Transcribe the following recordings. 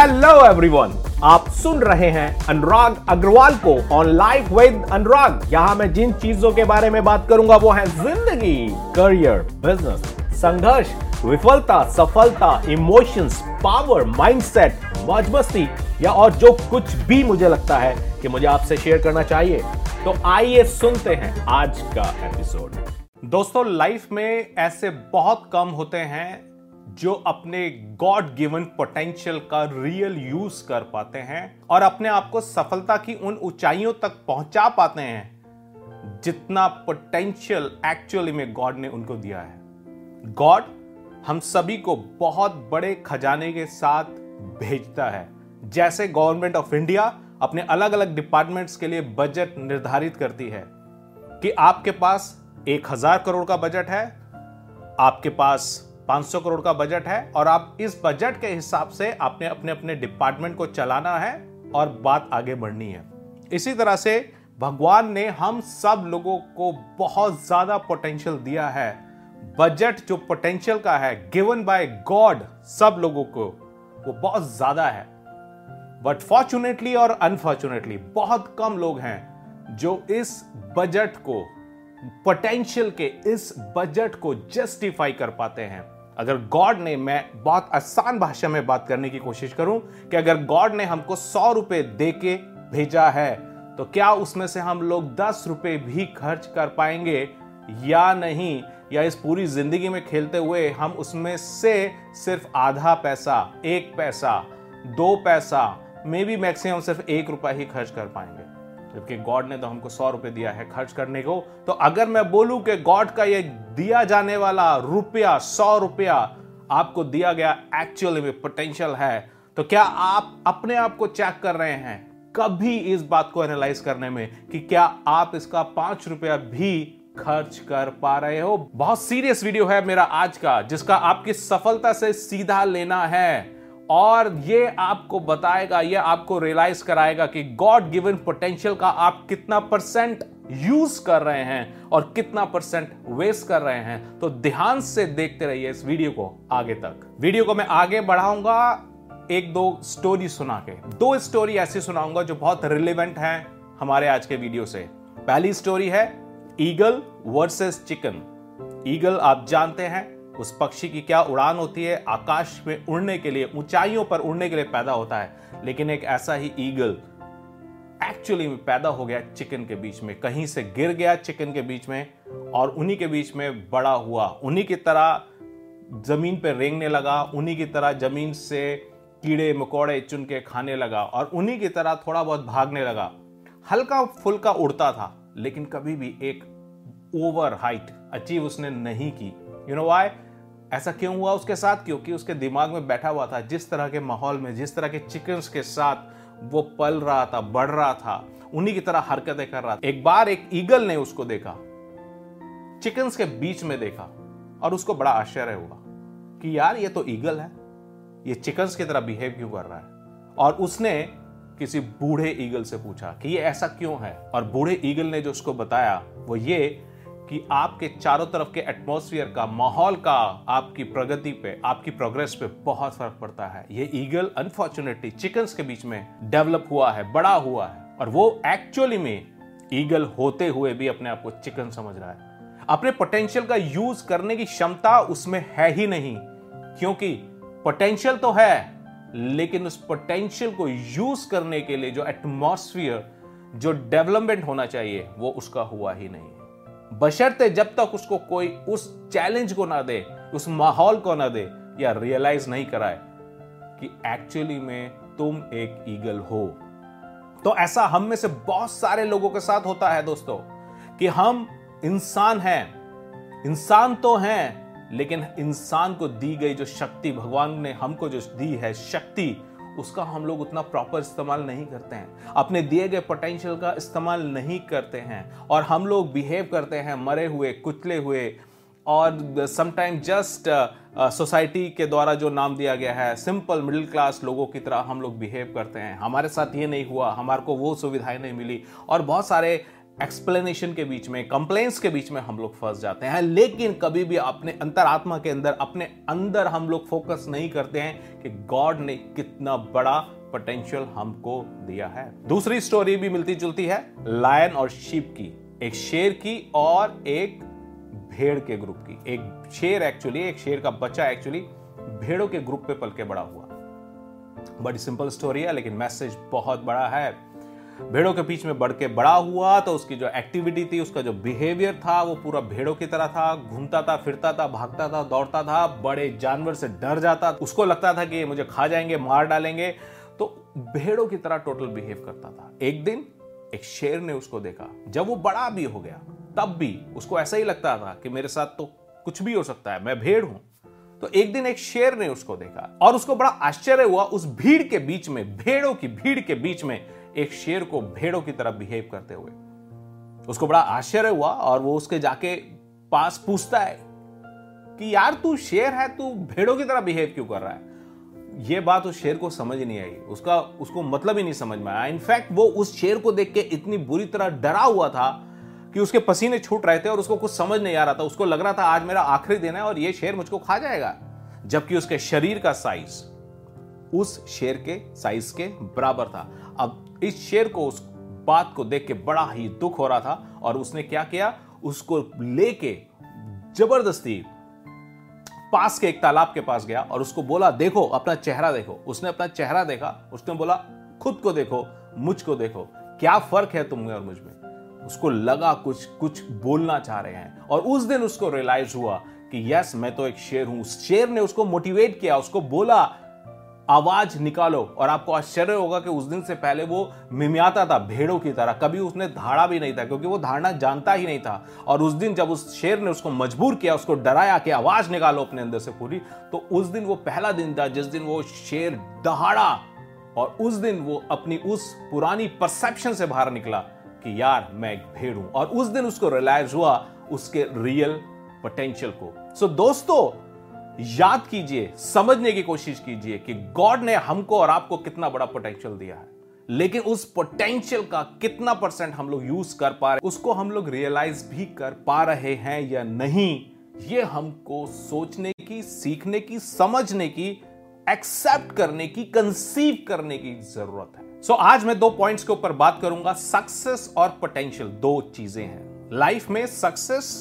Hello everyone आप सुन रहे हैं अनुराग अग्रवाल को ऑन लाइफ विद अनुराग। यहाँ मैं जिन चीज़ों के बारे में बात करूँगा, वो है ज़िंदगी करियर बिज़नेस संघर्ष, विफलता, सफलता इमोशंस पावर माइंडसेट मौज मस्ती या और जो कुछ भी मुझे लगता है कि मुझे आपसे शेयर करना चाहिए। तो आइए सुनते हैं आज का एपिसोड दोस्तों लाइफ में ऐसे बहुत कम होते हैं जो अपने गॉड गिवन पोटेंशियल का रियल यूज़ कर पाते हैं और अपने आप को सफलता की उन ऊंचाइयों तक पहुँचा पाते हैं, जितना पोटेंशियल एक्चुअली में गॉड ने उनको दिया है। गॉड हम सभी को बहुत बड़े खजाने के साथ भेजता है। जैसे गवर्नमेंट ऑफ़ इंडिया अपने अलग अलग डिपार्टमेंट्स के लिए बजट निर्धारित करती है कि आपके पास एक हज़ार करोड़ का बजट है, आपके पास 500 करोड़ का बजट है और आप इस बजट के हिसाब से आपने अपने अपने डिपार्टमेंट को चलाना है और बात आगे बढ़नी है। इसी तरह से भगवान ने हम सब लोगों को बहुत ज़्यादा पोटेंशियल दिया है। बजट जो पोटेंशियल का है गिवन बाय गॉड सब लोगों को, वो बहुत ज़्यादा है। बट फॉर्चुनेटली और अनफॉर्चुनेटली बहुत कम लोग हैं जो इस बजट को पोटेंशियल के इस बजट को जस्टिफाई कर पाते हैं। अगर गॉड ने मैं बहुत आसान भाषा में बात करने की कोशिश करूँ कि अगर गॉड ने हमको सौ रुपए दे के भेजा है तो क्या उसमें से हम लोग दस रुपए भी खर्च कर पाएँगे या नहीं? या इस पूरी ज़िंदगी में खेलते हुए हम उसमें से सिर्फ़ आधा पैसा, एक पैसा, दो पैसा मे बी मैक्सिमम सिर्फ़ एक रुपया ही खर्च कर पाएँगे? जबकि गॉड ने तो हमको सौ रुपए दिया है खर्च करने को। तो अगर मैं बोलूँ कि गॉड का ये दिया जाने वाला रुपया, सौ रुपया आपको दिया गया एक्चुअली में पोटेंशियल है तो क्या आप अपने आप को चेक कर रहे हैं कभी इस बात को एनालाइज करने में कि क्या आप इसका पाँच रुपया भी खर्च कर पा रहे हो? बहुत सीरियस वीडियो है मेरा आज का, जिसका आपकी सफलता से सीधा लेना है। और ये आपको बताएगा, ये आपको रियलाइज़ कराएगा कि गॉड गिवन पोटेंशियल का आप कितना परसेंट यूज़ कर रहे हैं और कितना परसेंट वेस्ट कर रहे हैं। तो ध्यान से देखते रहिए इस वीडियो को आगे तक। वीडियो को मैं आगे बढ़ाऊँगा, एक दो स्टोरी सुना के। दो स्टोरी ऐसी सुनाऊँगा जो बहुत रिलेवेंट है हमारे आज के वीडियो से। पहली स्टोरी है ईगल वर्सेस चिकन ईगल आप जानते हैं उस पक्षी की क्या उड़ान होती है? आकाश में उड़ने के लिए, ऊंचाइयों पर उड़ने के लिए पैदा होता है। लेकिन एक ऐसा ही ईगल एक्चुअली में पैदा हो गया चिकन के बीच में। कहीं से गिर गया चिकन के बीच में और उन्हीं के बीच में बड़ा हुआ। उन्हीं की तरह ज़मीन पर रेंगने लगा, उन्हीं की तरह ज़मीन से कीड़े, मकोड़े चुन के खाने लगा और उन्हीं की तरह थोड़ा बहुत भागने लगा। हल्का फुल्का उड़ता था, लेकिन कभी भी एक ओवर हाइट अचीव उसने नहीं की। यू नो वाई ऐसा क्यों हुआ उसके साथ? क्योंकि उसके दिमाग में बैठा हुआ था, जिस तरह के माहौल में, जिस तरह के चिकन्स के साथ वो पल रहा था, बढ़ रहा था, उन्हीं की तरह हरकतें कर रहा था। एक बार एक ईगल ने उसको देखा चिकन्स के बीच में देखा, और उसको बड़ा आश्चर्य हुआ कि यार, ये तो ईगल है, ये चिकन्स की तरह बिहेव क्यों कर रहा है? और उसने किसी बूढ़े ईगल से पूछा कि ये ऐसा क्यों है? और बूढ़े ईगल ने जो उसको बताया, वो ये कि आपके चारों तरफ़ के एटमॉस्फेयर का, माहौल का, आपकी प्रगति पे, आपकी प्रोग्रेस पे बहुत फ़र्क पड़ता है। ये ईगल अनफॉर्चुनेटली चिकन्स के बीच में डेवलप हुआ है, बड़ा हुआ है। और वो एक्चुअली में ईगल होते हुए भी अपने आप को चिकन समझ रहा है। अपने पोटेंशियल का यूज़ करने की क्षमता उसमें है ही नहीं, क्योंकि पोटेंशियल तो है, लेकिन उस पोटेंशियल को यूज़ करने के लिए जो एटमॉस्फियर जो डेवलपमेंट होना चाहिए, वो उसका हुआ ही नहीं। बशर्ते जब तक उसको कोई उस चैलेंज को ना दे, उस माहौल को ना दे, या रियलाइज़ नहीं कराए कि एक्चुअली में तुम एक ईगल हो। तो ऐसा हम में से बहुत सारे लोगों के साथ होता है दोस्तों, कि हम इंसान हैं। इंसान तो हैं, लेकिन इंसान को दी गई जो शक्ति, भगवान ने हमको जो दी है शक्ति उसका हम लोग उतना प्रॉपर इस्तेमाल नहीं करते हैं। अपने दिए गए पोटेंशियल का इस्तेमाल नहीं करते हैं और हम लोग बिहेव करते हैं, मरे हुए, कुचले हुए और समटाइम जस्ट सोसाइटी के द्वारा जो नाम दिया गया है सिंपल मिडिल क्लास लोगों की तरह हम लोग बिहेव करते हैं। हमारे साथ ये नहीं हुआ, हमारे को वो सुविधाएँ नहीं मिली और बहुत सारे एक्सप्लेनेशन के बीच में कंप्लेन्स के बीच में हम लोग फंस जाते हैं। लेकिन कभी भी अपने अंतरात्मा के अंदर, अपने अंदर हम लोग फोकस नहीं करते हैं कि गॉड ने कितना बड़ा पोटेंशियल हमको दिया है। दूसरी स्टोरी भी मिलती जुलती है लायन और शीप की। एक शेर की और एक भेड़ के ग्रुप की। एक शेर एक्चुअली एक शेर का बच्चा एक्चुअली भेड़ों के ग्रुप पे पल के बड़ा हुआ। बड़ी सिंपल स्टोरी है, लेकिन मैसेज बहुत बड़ा है। भेड़ों के बीच में बढ़ के बड़ा हुआ तो उसकी जो एक्टिविटी थी, उसका जो बिहेवियर था, वो पूरा भेड़ों की तरह था। घूमता था, फिरता था, भागता था, दौड़ता था, बड़े जानवर से डर जाता उसको लगता था कि ये मुझे खा जाएँगे, मार डालेंगे। तो भेड़ों की तरह टोटल बिहेव करता था। एक दिन एक शेर ने उसको देखा। जब वो बड़ा भी हो गया, तब भी उसको ऐसा ही लगता था कि मेरे साथ तो कुछ भी हो सकता है, मैं भेड़ हूँ। तो एक दिन एक शेर ने उसको देखा और उसको बड़ा आश्चर्य हुआ, उस भीड़ के बीच में, भेड़ों की भीड़ के बीच में एक शेर को भेड़ों की तरफ़ बिहेव करते हुए। उसको बड़ा आश्चर्य हुआ और वो उसके जाके पास पूछता है कि, यार, तू शेर है, तू भेड़ों की तरह बिहेव क्यों कर रहा है? ये बात उस शेर को समझ नहीं आई। उसका, उसको मतलब ही नहीं समझ में आया। इनफैक्ट वो उस शेर को देख के इतनी बुरी तरह डरा हुआ था कि उसके पसीने छूट रहे थे और उसको कुछ समझ नहीं आ रहा था। उसको लग रहा था, आज मेरा आखिरी दिन है और ये शेर मुझको खा जाएगा। जबकि उसके शरीर का साइज़ उस शेर के साइज़ के बराबर था। अब इस शेर को, उस बात को देख के बड़ा ही दुख हो रहा था और उसने क्या किया? उसको लेके ज़बरदस्ती पास के एक तालाब के पास गया और उसको बोला, देखो, अपना चेहरा देखो। उसने अपना चेहरा देखा, उसने बोला, खुद को देखो मुझको देखो। क्या फ़र्क है तुम और मुझमें? उसको लगा, कुछ कुछ बोलना चाह रहे हैं। और उस दिन उसको रियलाइज़ हुआ कि, यस, मैं तो एक शेर हूँ। उस शेर ने उसको मोटिवेट किया, उसको बोला आवाज़ निकालो। और आपको आश्चर्य होगा कि उस दिन से पहले वो मिमियाता था भेड़ों की तरह। कभी उसने धाड़ा भी नहीं था क्योंकि वो धारणा जानता ही नहीं था। और उस दिन जब उस शेर ने उसको मजबूर किया उसको डराया कि आवाज़ निकालो अपने अंदर से पूरी तो उस दिन वो पहला दिन था जिस दिन वो शेर दहाड़ा और उस दिन वो अपनी उस पुरानी परसेप्शन से बाहर निकला कि यार मैं एक भेड़ हूँ। और उस दिन उसको रियलाइज़ हुआ उसके रियल पोटेंशियल को। सो so, दोस्तों याद कीजिए समझने की कोशिश कीजिए कि गॉड ने हमको और आपको कितना बड़ा पोटेंशियल दिया है। लेकिन उस पोटेंशियल का कितना परसेंट हम लोग यूज़ कर पा रहे उसको हम लोग रियलाइज़ भी कर पा रहे हैं या नहीं ये हमको सोचने की सीखने की समझने की एक्सेप्ट करने की कंसीव करने की ज़रूरत है। सो so, आज मैं दो पॉइंट्स के ऊपर बात करूँगा। सक्सेस और पोटेंशियल दो चीज़ें हैं। लाइफ में सक्सेस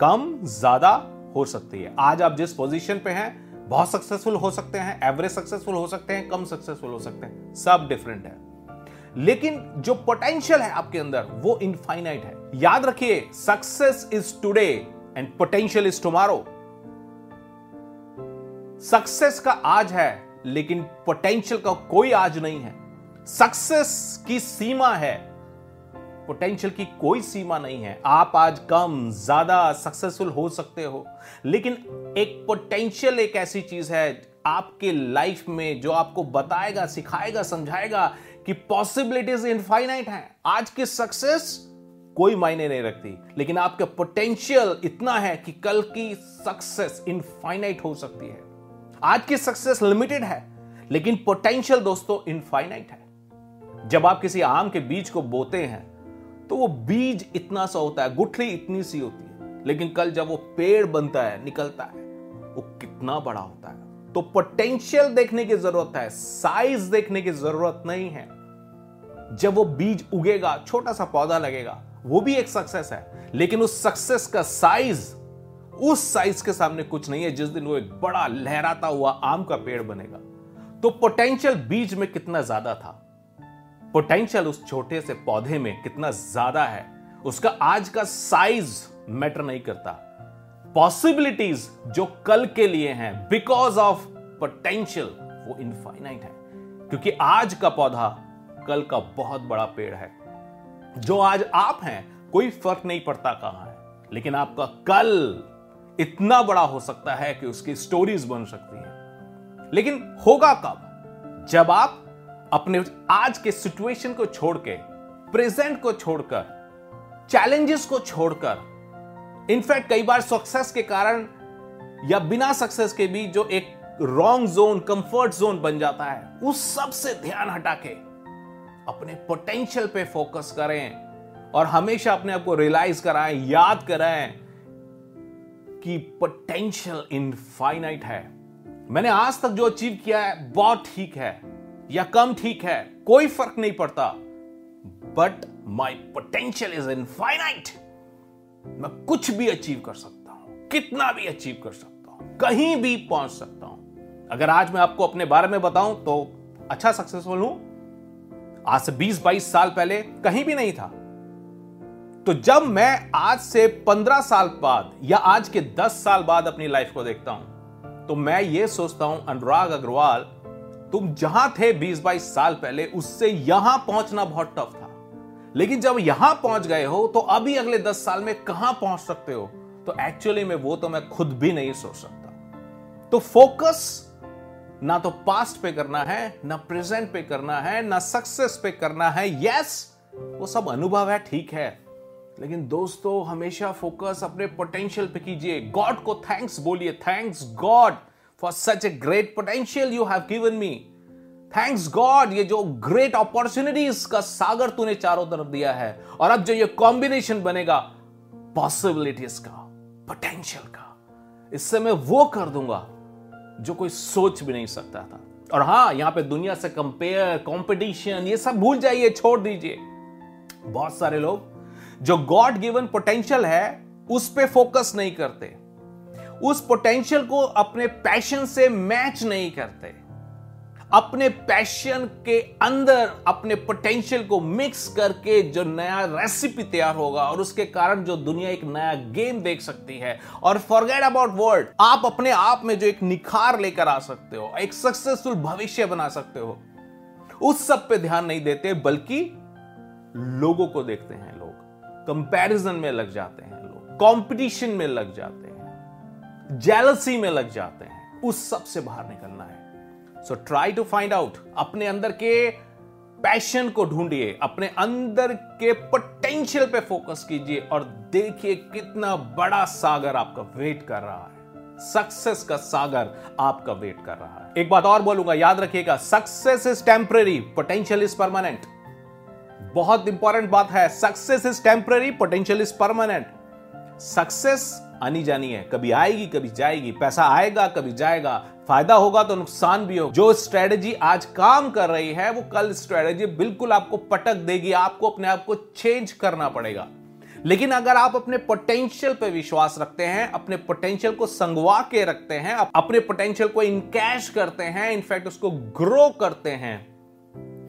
कम ज़्यादा हो सकती है। आज आप जिस पोजीशन पे हैं, बहुत सक्सेसफुल हो सकते हैं एवरेज सक्सेसफुल हो सकते हैं, कम सक्सेसफुल हो सकते हैं, सब डिफरेंट है। लेकिन जो पोटेंशियल है आपके अंदर, वो इनफाइनाइट है। याद रखिए success is today and potential is tomorrow success का आज है, लेकिन पोटेंशियल का कोई आज नहीं है। सक्सेस की सीमा है पोटेंशियल की कोई सीमा नहीं है। आप आज कम, ज़्यादा सक्सेसफुल हो सकते हो। लेकिन एक पोटेंशियल एक ऐसी चीज़ है, आपके लाइफ में जो आपको बताएगा, सिखाएगा, समझाएगा कि पॉसिबिलिटीज इनफाइनाइट हैं। आज की सक्सेस कोई मायने नहीं रखती। लेकिन आपका पोटेंशियल इतना है कि कल की सक्सेस इनफाइनाइट हो सकती है। आज की सक्सेस लिमिटेड है, लेकिन पोटेंशियल दोस्तों इनफाइनाइट है। जब आप किसी आम के बीज को बोते हैं तो वो बीज इतना सा होता है, गुठली इतनी सी होती है। लेकिन कल जब वो पेड़ बनता है, निकलता है, वो कितना बड़ा होता है। तो पोटेंशियल देखने की ज़रूरत है साइज़ देखने की ज़रूरत नहीं है। जब वो बीज उगेगा, छोटा सा पौधा लगेगा, वो भी एक सक्सेस है। लेकिन उस सक्सेस का साइज़ उस साइज़ के सामने कुछ नहीं है, जिस दिन वो एक बड़ा लहराता हुआ आम का पेड़ बनेगा। तो पोटेंशियल बीज में कितना ज़्यादा था। पोटेंशियल उस छोटे से पौधे में कितना ज़्यादा है, उसका आज का साइज़ मैटर नहीं करता। पॉसिबिलिटीज जो कल के लिए हैं बिकॉज़ ऑफ़ पोटेंशियल वो इनफाइनाइट है। क्योंकि आज का पौधा कल का बहुत बड़ा पेड़ है। जो आज आप हैं, कोई फ़र्क नहीं पड़ता कहाँ है। लेकिन आपका कल इतना बड़ा हो सकता है कि उसकी स्टोरीज बन सकती है। लेकिन होगा कब? जब आप अपने आज के सिचुएशन को छोड़ के प्रेजेंट को छोड़कर चैलेंजेस को छोड़कर इनफैक्ट कई बार सक्सेस के कारण या बिना सक्सेस के भी जो एक रॉन्ग जोन कंफर्ट जोन बन जाता है, उस सबसे ध्यान हटा के अपने पोटेंशियल पे फोकस करें और हमेशा अपने आप को रियलाइज़ कराएँ, याद कराएँ कि पोटेंशियल इनफाइनाइट है। मैंने आज तक जो अचीव किया है, बहुत ठीक है। या कम ठीक है, कोई फ़र्क नहीं पड़ता। But my potential is infinite मैं कुछ भी अचीव कर सकता हूँ, कितना भी अचीव कर सकता हूँ, कहीं भी पहुँच सकता हूँ। अगर आज मैं आपको अपने बारे में बताऊँ तो अच्छा सक्सेसफुल हूँ। आज से 20-22 साल पहले कहीं भी नहीं था। तो जब मैं आज से 15 साल बाद या आज के 10 साल बाद अपनी लाइफ को देखता हूँ तो मैं ये सोचता हूँ, अनुराग अग्रवाल तुम जहाँ थे 20-22 साल पहले, उससे यहाँ पहुँचना बहुत टफ था। लेकिन जब यहाँ पहुँच गए हो तो अभी अगले 10 साल में कहाँ पहुँच सकते हो? तो एक्चुअली में वो तो मैं खुद भी नहीं सोच सकता। तो फोकस ना तो पास्ट पे करना है, ना प्रेजेंट पे करना है, ना सक्सेस पे करना है। यस वो सब अनुभव है, ठीक है। लेकिन दोस्तों, हमेशा फोकस अपने पोटेंशियल पे कीजिए। गॉड को थैंक्स बोलिए। Thanks God for such a great potential you have given me thanks God ये जो ग्रेट अपॉर्चुनिटीज़ का सागर तूने चारों तरफ़ दिया है। और अब जो ये कॉम्बिनेशन बनेगा पॉसिबिलिटीज का पोटेंशियल का, इससे मैं वो कर दूँगा जो कोई सोच भी नहीं सकता था। और हाँ, यहाँ पे दुनिया से कंपेयर कंपटीशन ये सब भूल जाइए, छोड़ दीजिए। बहुत सारे लोग, जो गॉड गिवन पोटेंशियल है, उस पर फोकस नहीं करते। उस पोटेंशियल को अपने पैशन से मैच नहीं करते। अपने पैशन के अंदर, अपने पोटेंशियल को मिक्स करके जो नया रेसिपी तैयार होगा और उसके कारण जो दुनिया एक नया गेम देख सकती है। और फॉरगेट अबाउट वर्ल्ड आप अपने आप में जो एक निखार लेकर आ सकते हो, एक सक्सेसफुल भविष्य बना सकते हो। उस सब पे ध्यान नहीं देते, बल्कि लोगों को देखते हैं लोग। कंपैरिजन में लग जाते हैं लोग। कंपटीशन में लग जाते हैं। जेलसी में लग जाते हैं। उस सबसे बाहर निकलना है। So try to find out अपने अंदर के पैशन को ढूंढिए। अपने अंदर के पोटेंशियल पे फोकस कीजिए और देखिए कितना बड़ा सागर आपका वेट कर रहा है। सक्सेस का सागर आपका वेट कर रहा है। एक बात और बोलूँगा, याद रखिएगा success is temporary potential is permanent बहुत इंपॉर्टेंट बात है success is temporary potential is permanent success आनी जानी है। कभी आएगी, कभी जाएगी। पैसा आएगा, कभी जाएगा। फ़ायदा होगा तो नुकसान भी हो। जो स्ट्रेटेजी आज काम कर रही है, वो कल स्ट्रेटेजी बिल्कुल आपको पटक देगी। आपको अपने आप को चेंज करना पड़ेगा। लेकिन अगर आप अपने पोटेंशियल पे विश्वास रखते हैं, अपने पोटेंशियल को संगवा के रखते हैं अपने पोटेंशियल को इनकैश करते हैं इनफैक्ट उसको ग्रो करते हैं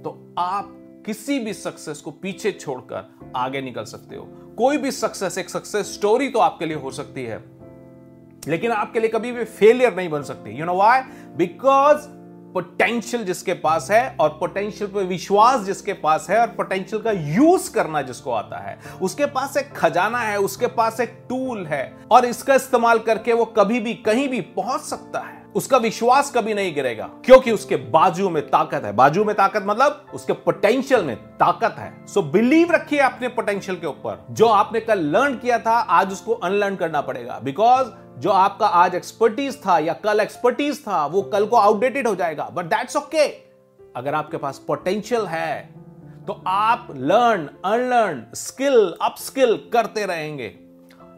तो आप किसी भी सक्सेस को पीछे छोड़कर आगे निकल सकते हो। कोई भी सक्सेस एक सक्सेस स्टोरी तो आपके लिए हो सकती है, लेकिन आपके लिए कभी भी फेलियर नहीं बन सकती। You know why because potential जिसके पास है और पोटेंशियल पे विश्वास जिसके पास है और पोटेंशियल का यूज़ करना जिसको आता है, उसके पास एक खजाना है, उसके पास एक टूल है और इसका इस्तेमाल करके वो कभी भी, कहीं भी पहुँच सकता है। उसका विश्वास कभी नहीं गिरेगा, क्योंकि उसके बाजू में ताकत है। बाजू में ताकत मतलब उसके पोटेंशियल में ताकत है। सो बिलीव रखिए अपने पोटेंशियल के ऊपर। जो आपने कल लर्न किया था, आज उसको अनलर्न करना पड़ेगा। बिकॉज़ जो आपका आज एक्सपर्टीज था या कल एक्सपर्टीज था, वो कल को आउटडेटेड हो जाएगा। बट दैट्स ओके अगर आपके पास पोटेंशियल है तो आप लर्न अनलर्न स्किल अपस्किल करते रहेंगे।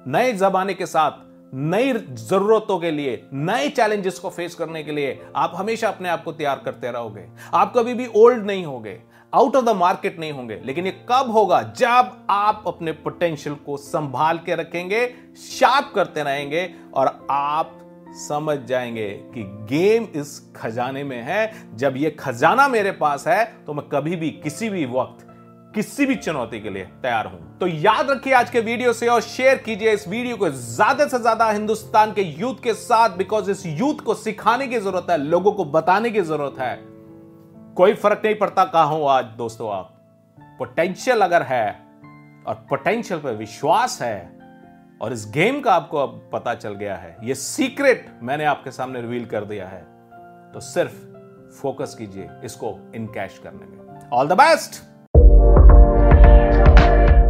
नए जमाने के साथ नई जरूरतों के लिए, नए चैलेंजेस को फेस करने के लिए आप हमेशा अपने आप को तैयार करते रहोगे। आप कभी भी ओल्ड नहीं होगे आउट ऑफ़ द मार्केट नहीं होंगे, लेकिन ये कब होगा? जब आप अपने पोटेंशियल को संभाल के रखेंगे शार्प करते रहेंगे और आप समझ जाएँगे कि गेम इस खजाने में है। जब ये खजाना मेरे पास है तो मैं कभी भी, किसी भी वक्त किसी भी चुनौती के लिए तैयार हूँ। तो याद रखिए आज के वीडियो से और शेयर कीजिए इस वीडियो को ज़्यादा से ज़्यादा हिंदुस्तान के यूथ के साथ बिकॉज़ इस यूथ को सिखाने की ज़रूरत है, लोगों को बताने की ज़रूरत है। कोई फ़र्क नहीं पड़ता कहा हूँ आज, दोस्तों आप। पोटेंशियल अगर है, और पोटेंशियल पर विश्वास है, और इस गेम का आपको अब पता चल गया है। ये सीक्रेट मैंने आपके सामने रिवील कर दिया है। तो सिर्फ़ फोकस कीजिए इसको इनकैश करने में। All the best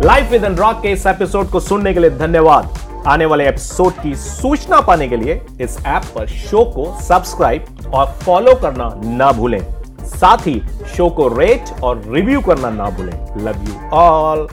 life with Anurag के इस एपिसोड को सुनने के लिए धन्यवाद। आने वाले एपिसोड की सूचना पाने के लिए इस ऐप पर शो को सब्सक्राइब और फॉलो करना ना भूलें। साथ ही शो को रेट और रिव्यू करना ना भूलें। Love you all